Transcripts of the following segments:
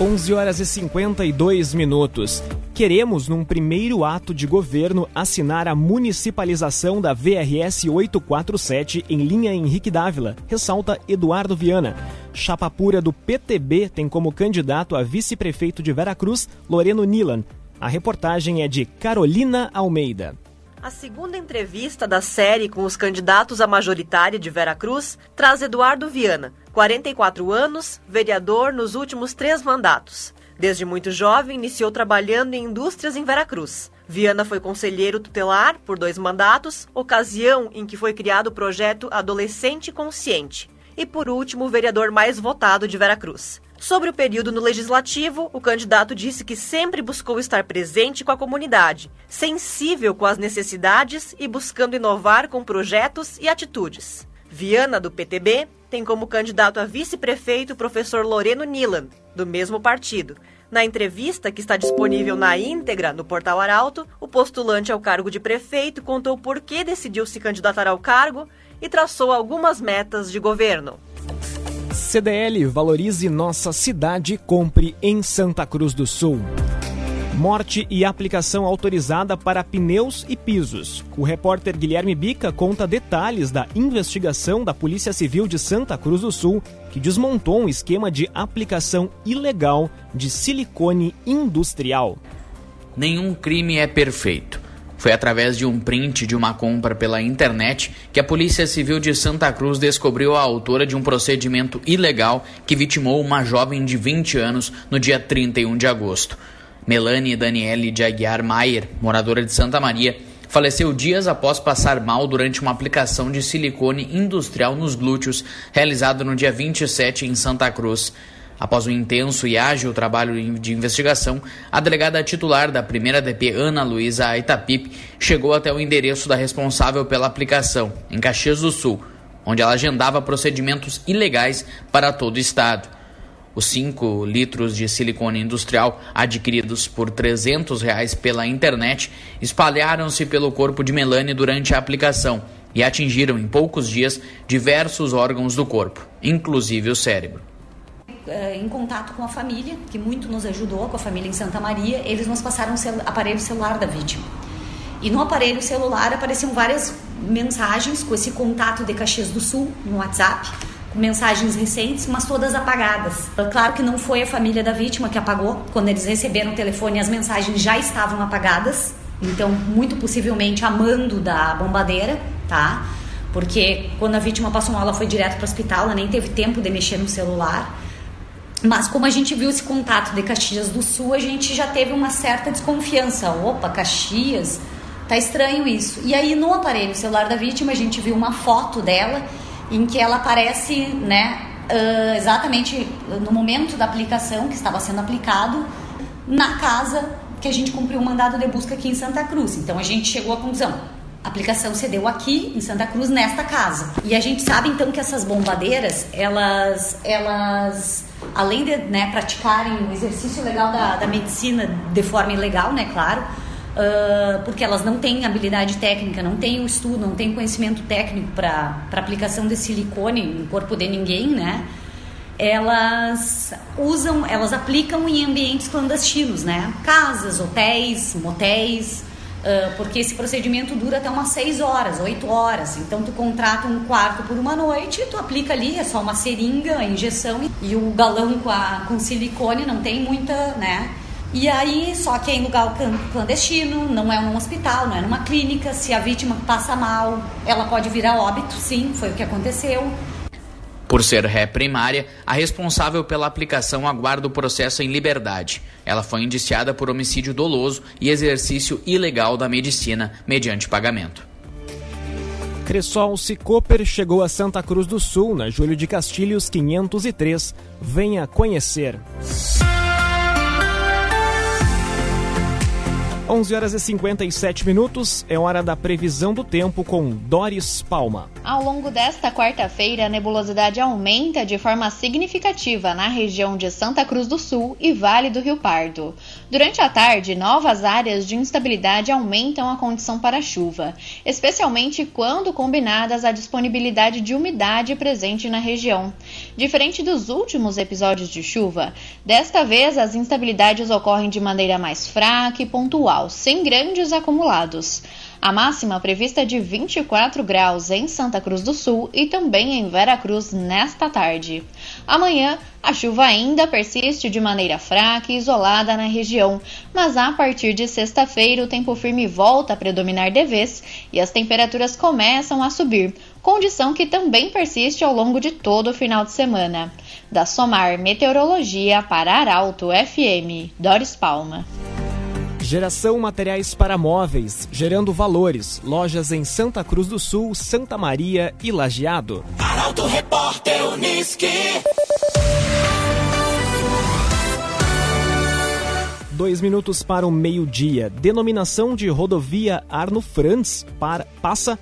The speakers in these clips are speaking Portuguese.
11 horas e 52 minutos. Queremos, num primeiro ato de governo, assinar a municipalização da VRS 847 em linha Henrique Dávila, ressalta Eduardo Viana. Chapa pura do PTB tem como candidato a vice-prefeito de Veracruz, Loreno Nilan. A reportagem é de Carolina Almeida. A segunda entrevista da série com os candidatos à majoritária de Veracruz traz Eduardo Viana, 44 anos, vereador nos últimos três mandatos. Desde muito jovem, iniciou trabalhando em indústrias em Veracruz. Viana foi conselheiro tutelar por dois mandatos, ocasião em que foi criado o projeto Adolescente Consciente. E por último, vereador mais votado de Veracruz. Sobre o período no legislativo, o candidato disse que sempre buscou estar presente com a comunidade, sensível com as necessidades e buscando inovar com projetos e atitudes. Viana, do PTB, tem como candidato a vice-prefeito o professor Loreno Nilan, do mesmo partido. Na entrevista, que está disponível na íntegra no Portal Arauto, o postulante ao cargo de prefeito contou por que decidiu se candidatar ao cargo e traçou algumas metas de governo. CDL valorize nossa cidade e compre em Santa Cruz do Sul. Morte e aplicação autorizada para pneus e pisos. O repórter Guilherme Bica conta detalhes da investigação da Polícia Civil de Santa Cruz do Sul, que desmontou um esquema de aplicação ilegal de silicone industrial. Nenhum crime é perfeito. Foi através de um print de uma compra pela internet que a Polícia Civil de Santa Cruz descobriu a autora de um procedimento ilegal que vitimou uma jovem de 20 anos no dia 31 de agosto. Melanie Daniele de Aguiar Maier, moradora de Santa Maria, faleceu dias após passar mal durante uma aplicação de silicone industrial nos glúteos realizado no dia 27 em Santa Cruz. Após um intenso e ágil trabalho de investigação, a delegada titular da primeira DP, Ana Luísa Aitapipe, chegou até o endereço da responsável pela aplicação, em Caxias do Sul, onde ela agendava procedimentos ilegais para todo o estado. Os 5 litros de silicone industrial adquiridos por 300 reais pela internet espalharam-se pelo corpo de Melanie durante a aplicação e atingiram em poucos dias diversos órgãos do corpo, inclusive o cérebro. Eh, em contato com a família, que muito nos ajudou, com a família em Santa Maria, eles nos passaram o aparelho celular da vítima. E no aparelho celular apareciam várias mensagens com esse contato de Caxias do Sul no WhatsApp, com mensagens recentes, mas todas apagadas. Claro que não foi a família da vítima que apagou. Quando eles receberam o telefone, as mensagens já estavam apagadas. Então, muito possivelmente a mando da bombadeira, tá? Porque quando a vítima passou mal, ela foi direto para o hospital, ela nem teve tempo de mexer no celular. Mas como a gente viu esse contato de Caxias do Sul, a gente já teve uma certa desconfiança. Opa, Caxias, tá estranho isso. E aí no aparelho celular da vítima a gente viu uma foto dela em que ela aparece, né, uh, exatamente no momento da aplicação que estava sendo aplicado na casa que a gente cumpriu o mandado de busca aqui em Santa Cruz. Então a gente chegou à conclusão, a aplicação se deu aqui em Santa Cruz nesta casa. E a gente sabe então que essas bombadeiras, elas elas além de né, praticarem o exercício legal da, da medicina de forma ilegal, né, claro, uh, porque elas não têm habilidade técnica, não têm o estudo, não têm conhecimento técnico para aplicação de silicone no corpo de ninguém, né? Elas usam, elas aplicam em ambientes clandestinos, né? Casas, hotéis, motéis, Uh, porque esse procedimento dura até umas 6 horas, 8 horas. Então tu contrata um quarto por uma noite, tu aplica ali, é só uma seringa, a injeção e o galão com, a, com silicone não tem muita, né? E aí, só que é em lugar clandestino, não é num hospital, não é numa clínica. Se a vítima passa mal, ela pode virar óbito, sim, foi o que aconteceu. Por ser ré primária, a responsável pela aplicação aguarda o processo em liberdade. Ela foi indiciada por homicídio doloso e exercício ilegal da medicina mediante pagamento. Cressol Cicoper chegou a Santa Cruz do Sul, na Júlio de Castilhos 503. Venha conhecer. 11 horas e 57 minutos, é hora da previsão do tempo com Doris Palma. Ao longo desta quarta-feira, a nebulosidade aumenta de forma significativa na região de Santa Cruz do Sul e Vale do Rio Pardo. Durante a tarde, novas áreas de instabilidade aumentam a condição para chuva, especialmente quando combinadas à disponibilidade de umidade presente na região. Diferente dos últimos episódios de chuva, desta vez as instabilidades ocorrem de maneira mais fraca e pontual, sem grandes acumulados. A máxima prevista é de 24 graus em Santa Cruz do Sul e também em Veracruz nesta tarde. Amanhã, a chuva ainda persiste de maneira fraca e isolada na região, mas a partir de sexta-feira o tempo firme volta a predominar de vez e as temperaturas começam a subir, condição que também persiste ao longo de todo o final de semana. Da Somar Meteorologia para Arauto FM, Doris Palma. Geração Materiais para Móveis, gerando valores. Lojas em Santa Cruz do Sul, Santa Maria e Lajeado. Arauto Repórter Uniski. Dois minutos para o meio-dia. Denominação de rodovia Arno Franz para, passa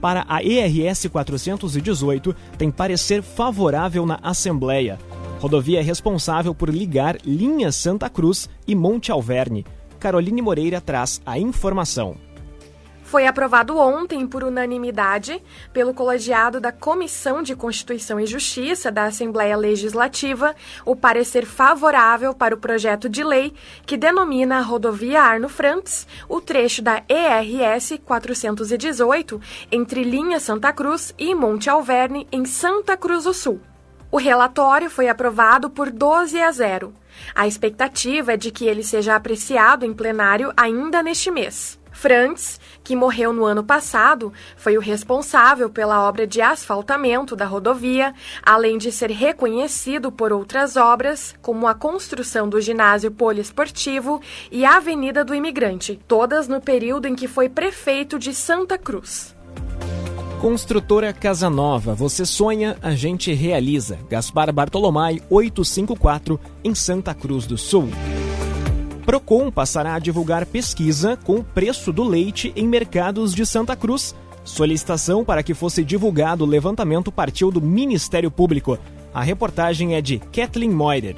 para a ERS 418 tem parecer favorável na Assembleia. Rodovia é responsável por ligar linha Santa Cruz e Monte Alverne. Caroline Moreira traz a informação. Foi aprovado ontem, por unanimidade, pelo colegiado da Comissão de Constituição e Justiça da Assembleia Legislativa, o parecer favorável para o projeto de lei que denomina a rodovia Arno Franks, o trecho da ERS 418, entre Linha Santa Cruz e Monte Alverne, em Santa Cruz do Sul. O relatório foi aprovado por 12 a 0. A expectativa é de que ele seja apreciado em plenário ainda neste mês. Frantz, que morreu no ano passado, foi o responsável pela obra de asfaltamento da rodovia, além de ser reconhecido por outras obras, como a construção do ginásio poliesportivo e a Avenida do Imigrante, todas no período em que foi prefeito de Santa Cruz. Construtora Casa Nova, você sonha, a gente realiza. Gaspar Bartolomai 854, em Santa Cruz do Sul. Procon passará a divulgar pesquisa com o preço do leite em mercados de Santa Cruz. Solicitação para que fosse divulgado o levantamento partiu do Ministério Público. A reportagem é de Kathleen Moider.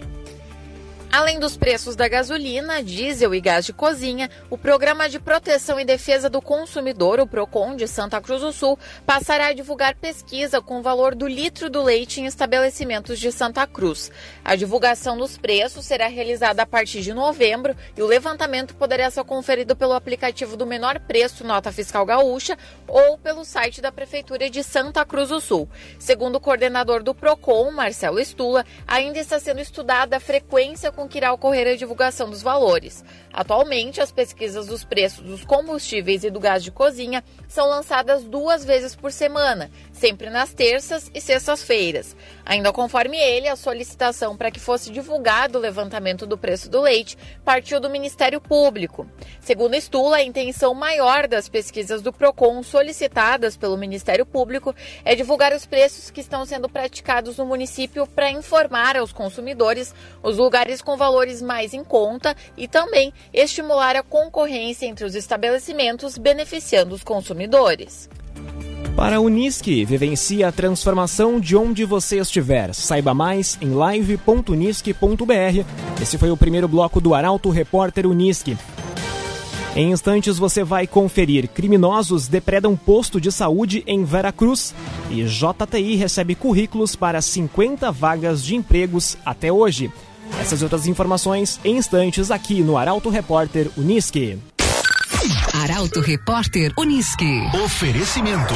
Além dos preços da gasolina, diesel e gás de cozinha, o Programa de Proteção e Defesa do Consumidor, o PROCON de Santa Cruz do Sul, passará a divulgar pesquisa com o valor do litro do leite em estabelecimentos de Santa Cruz. A divulgação dos preços será realizada a partir de novembro e o levantamento poderá ser conferido pelo aplicativo do Menor Preço Nota Fiscal Gaúcha ou pelo site da Prefeitura de Santa Cruz do Sul. Segundo o coordenador do PROCON, Marcelo Estula, ainda está sendo estudada a frequência com com que irá ocorrer a divulgação dos valores. Atualmente, as pesquisas dos preços dos combustíveis e do gás de cozinha são lançadas duas vezes por semana, sempre nas terças e sextas-feiras. Ainda conforme ele, a solicitação para que fosse divulgado o levantamento do preço do leite partiu do Ministério Público. Segundo Estula, a intenção maior das pesquisas do PROCON solicitadas pelo Ministério Público é divulgar os preços que estão sendo praticados no município para informar aos consumidores os lugares com valores mais em conta e também estimular a concorrência entre os estabelecimentos, beneficiando os consumidores. Para a Unisque, vivencie a transformação de onde você estiver. Saiba mais em live.unisque.br. Esse foi o primeiro bloco do Arauto Repórter Unisque. Em instantes você vai conferir: criminosos depredam posto de saúde em Veracruz e JTI recebe currículos para 50 vagas de empregos até hoje. Essas outras informações em instantes aqui no Arauto Repórter Unisque. Arauto Repórter Unisque. Oferecimento.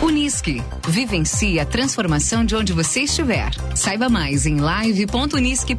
Unisque. Vivencie a transformação de onde você estiver. Saiba mais em live.unisque.br.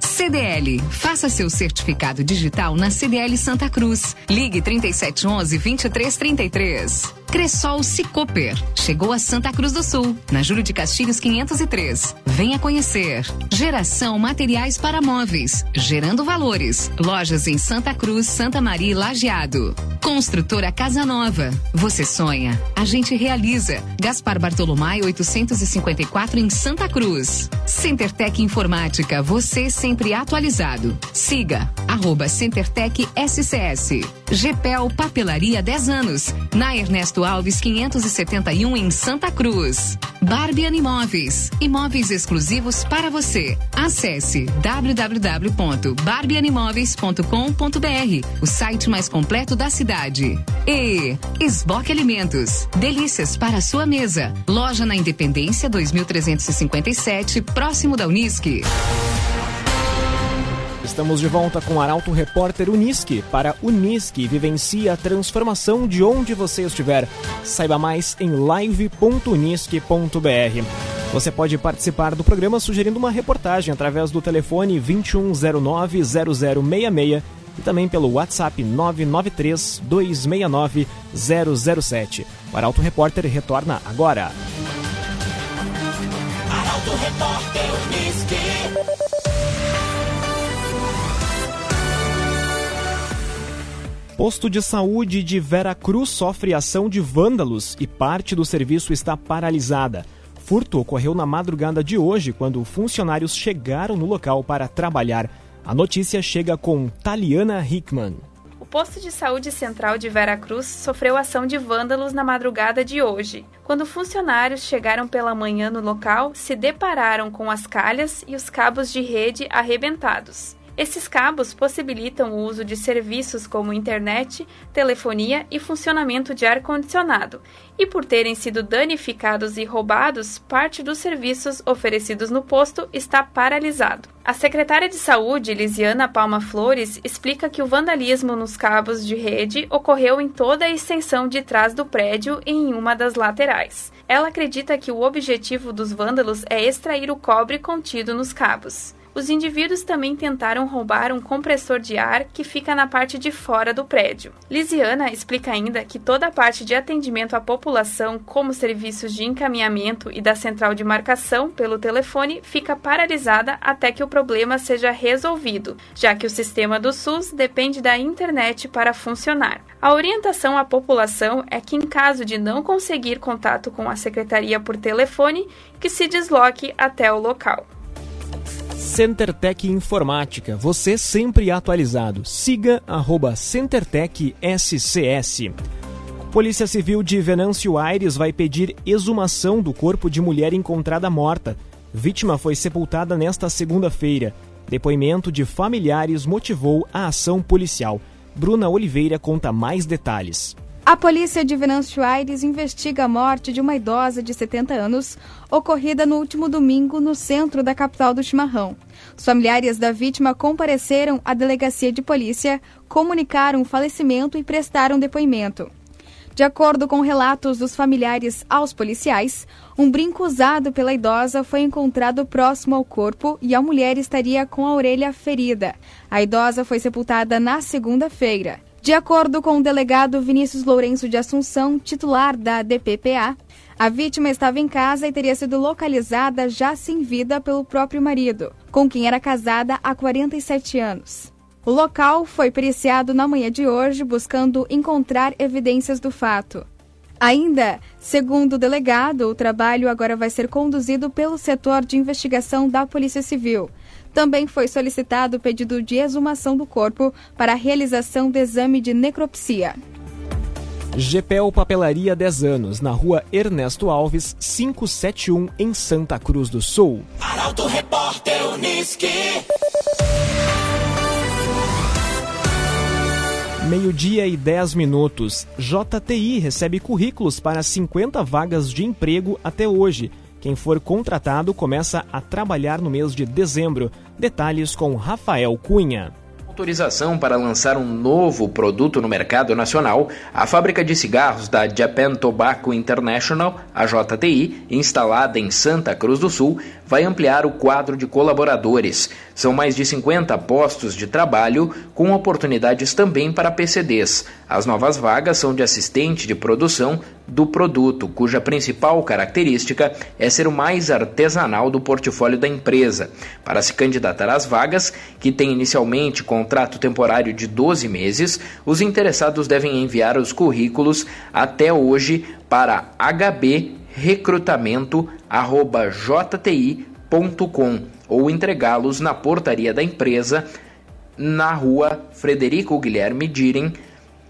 CDL. Faça seu certificado digital na CDL Santa Cruz. Ligue 3711 2333. Cressol Cicoper. Chegou a Santa Cruz do Sul, na Júlio de Castilhos 503. Venha conhecer. Geração Materiais para Móveis. Gerando Valores. Lojas em Santa Cruz, Santa Maria e Lajeado. Construtora Casa Nova. Você sonha, a gente realiza. Gaspar Bartolomai 854 em Santa Cruz. CenterTech Informática. Você sempre atualizado. Siga arroba CenterTech SCS. GPEL Papelaria 10 anos, na Ernesto Alves 571 em Santa Cruz. Barbian Imóveis, imóveis exclusivos para você. Acesse www.barbianimóveis.com.br, o site mais completo da cidade. E Esboque Alimentos, delícias para sua mesa. Loja na Independência 2357, próximo da Unisque. Estamos de volta com o Arauto Repórter Unisque para Unisque. Vivencie a transformação de onde você estiver. Saiba mais em live.unisque.br. Você pode participar do programa sugerindo uma reportagem através do telefone 2109-0066 e também pelo WhatsApp 993-269-007. O Arauto Repórter retorna agora. Arauto Repórter Unisque. Posto de saúde de Vera Cruz sofre ação de vândalos e parte do serviço está paralisada. Furto ocorreu na madrugada de hoje, quando funcionários chegaram no local para trabalhar. A notícia chega com Taliana Hickman. O posto de saúde central de Vera Cruz sofreu ação de vândalos na madrugada de hoje. Quando funcionários chegaram pela manhã no local, se depararam com as calhas e os cabos de rede arrebentados. Esses cabos possibilitam o uso de serviços como internet, telefonia e funcionamento de ar-condicionado, e por terem sido danificados e roubados, parte dos serviços oferecidos no posto está paralisado. A secretária de Saúde, Lisiana Palma Flores, explica que o vandalismo nos cabos de rede ocorreu em toda a extensão de trás do prédio e em uma das laterais. Ela acredita que o objetivo dos vândalos é extrair o cobre contido nos cabos. Os indivíduos também tentaram roubar um compressor de ar que fica na parte de fora do prédio. Lisiana explica ainda que toda a parte de atendimento à população, como serviços de encaminhamento e da central de marcação pelo telefone, fica paralisada até que o problema seja resolvido, já que o sistema do SUS depende da internet para funcionar. A orientação à população é que, em caso de não conseguir contato com a secretaria por telefone, que se desloque até o local. CenterTech Informática, você sempre atualizado. Siga arroba CenterTech SCS. Polícia Civil de Venâncio Aires vai pedir exumação do corpo de mulher encontrada morta. Vítima foi sepultada nesta segunda-feira. Depoimento de familiares motivou a ação policial. Bruna Oliveira conta mais detalhes. A polícia de Venâncio Aires investiga a morte de uma idosa de 70 anos, ocorrida no último domingo no centro da capital do Chimarrão. Os familiares da vítima compareceram à delegacia de polícia, comunicaram o falecimento e prestaram depoimento. De acordo com relatos dos familiares aos policiais, um brinco usado pela idosa foi encontrado próximo ao corpo e a mulher estaria com a orelha ferida. A idosa foi sepultada na segunda-feira. De acordo com o delegado Vinícius Lourenço de Assunção, titular da DPPA, a vítima estava em casa e teria sido localizada já sem vida pelo próprio marido, com quem era casada há 47 anos. O local foi periciado na manhã de hoje, buscando encontrar evidências do fato. Ainda, segundo o delegado, o trabalho agora vai ser conduzido pelo setor de investigação da Polícia Civil, também foi solicitado o pedido de exumação do corpo para a realização do exame de necropsia. GPEL Papelaria 10 anos, na rua Ernesto Alves, 571, em Santa Cruz do Sul. Arauto Repórter Uniski. Meio-dia e 10 minutos. JTI recebe currículos para 50 vagas de emprego até hoje. Quem for contratado começa a trabalhar no mês de dezembro. Detalhes com Rafael Cunha autorização para lançar um novo produto no mercado nacional, a fábrica de cigarros da Japan Tobacco International, a JTI, instalada em Santa Cruz do Sul, vai ampliar o quadro de colaboradores. São mais de 50 postos de trabalho, com oportunidades também para PCDs. As novas vagas são de assistente de produção do produto, cuja principal característica é ser o mais artesanal do portfólio da empresa. Para se candidatar às vagas, que tem inicialmente contrato temporário de 12 meses, os interessados devem enviar os currículos até hoje para hbrecrutamento@jti.com ou entregá-los na portaria da empresa na rua Frederico Guilherme Diren,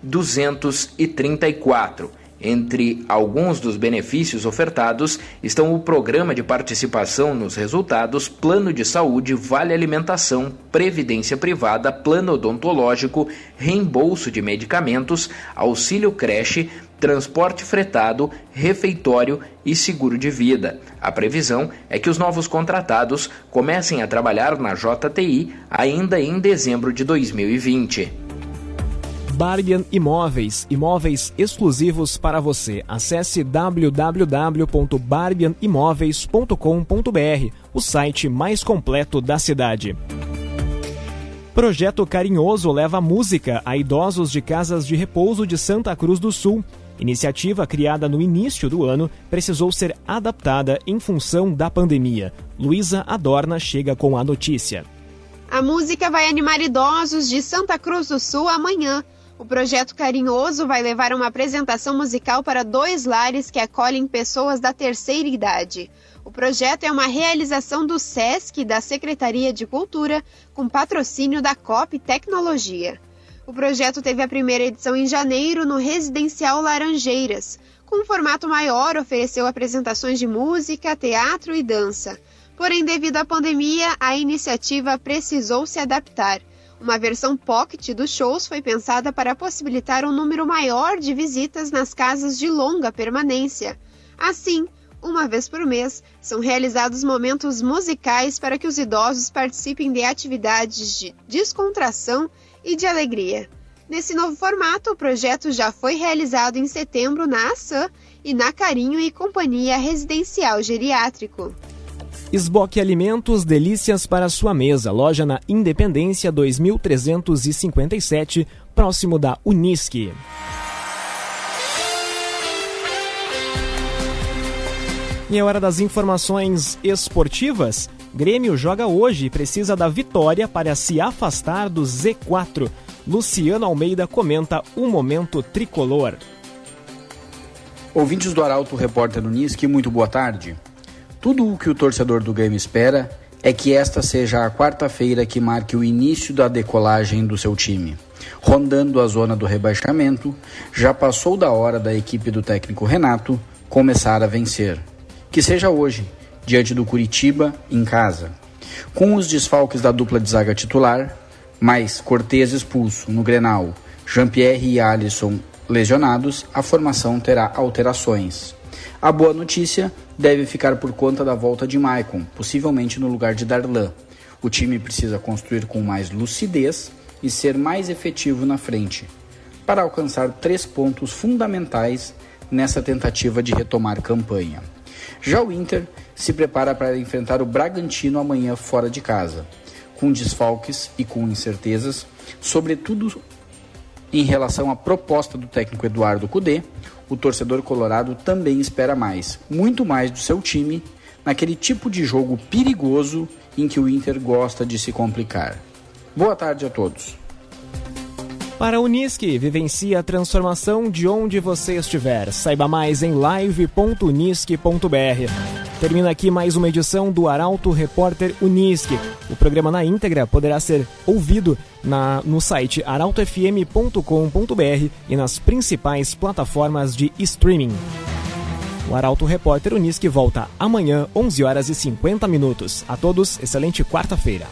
234. Entre alguns dos benefícios ofertados estão o programa de participação nos resultados, plano de saúde, vale alimentação, previdência privada, plano odontológico, reembolso de medicamentos, auxílio creche, transporte fretado, refeitório e seguro de vida. A previsão é que os novos contratados comecem a trabalhar na JTI ainda em dezembro de 2020. Barbian Imóveis, imóveis exclusivos para você. Acesse www.barbianimoveis.com.br, o site mais completo da cidade. Projeto Carinhoso leva música a idosos de casas de repouso de Santa Cruz do Sul. Iniciativa criada no início do ano precisou ser adaptada em função da pandemia. Luísa Adorna chega com a notícia. A música vai animar idosos de Santa Cruz do Sul amanhã. O projeto Carinhoso vai levar uma apresentação musical para dois lares que acolhem pessoas da terceira idade. O projeto é uma realização do SESC da Secretaria de Cultura, com patrocínio da COP Tecnologia. O projeto teve a primeira edição em janeiro no Residencial Laranjeiras. Com um formato maior, ofereceu apresentações de música, teatro e dança. Porém, devido à pandemia, a iniciativa precisou se adaptar. Uma versão pocket dos shows foi pensada para possibilitar um número maior de visitas nas casas de longa permanência. Assim, uma vez por mês, são realizados momentos musicais para que os idosos participem de atividades de descontração e de alegria. Nesse novo formato, o projeto já foi realizado em setembro na Assam e na Carinho e Companhia Residencial Geriátrico. Esboque Alimentos, delícias para sua mesa. Loja na Independência 2357, próximo da Unisque. E é hora das informações esportivas. Grêmio joga hoje e precisa da vitória para se afastar do Z4. Luciano Almeida comenta o um momento tricolor. Ouvintes do Arauto Repórter Unisque, muito boa tarde. Tudo o que o torcedor do Grêmio espera é que esta seja a quarta-feira que marque o início da decolagem do seu time. Rondando a zona do rebaixamento, já passou da hora da equipe do técnico Renato começar a vencer. Que seja hoje, diante do Curitiba, em casa. Com os desfalques da dupla de zaga titular, mais Cortez expulso no Grenal, Jean-Pierre e Alisson lesionados, a formação terá alterações. A boa notícia deve ficar por conta da volta de Maicon, possivelmente no lugar de Darlan. O time precisa construir com mais lucidez e ser mais efetivo na frente, para alcançar três pontos fundamentais nessa tentativa de retomar campanha. Já o Inter se prepara para enfrentar o Bragantino amanhã fora de casa, com desfalques e com incertezas, sobretudo em relação à proposta do técnico Eduardo Cudê, o torcedor colorado também espera mais, muito mais do seu time, naquele tipo de jogo perigoso em que o Inter gosta de se complicar. Boa tarde a todos. Para a Unisque, vivencie a transformação de onde você estiver. Saiba mais em live.unisque.br. Termina aqui mais uma edição do Arauto Repórter Unisque. O programa na íntegra poderá ser ouvido na, no site arautofm.com.br e nas principais plataformas de streaming. O Arauto Repórter Unisque volta amanhã, 11 horas e 50 minutos. A todos, excelente quarta-feira.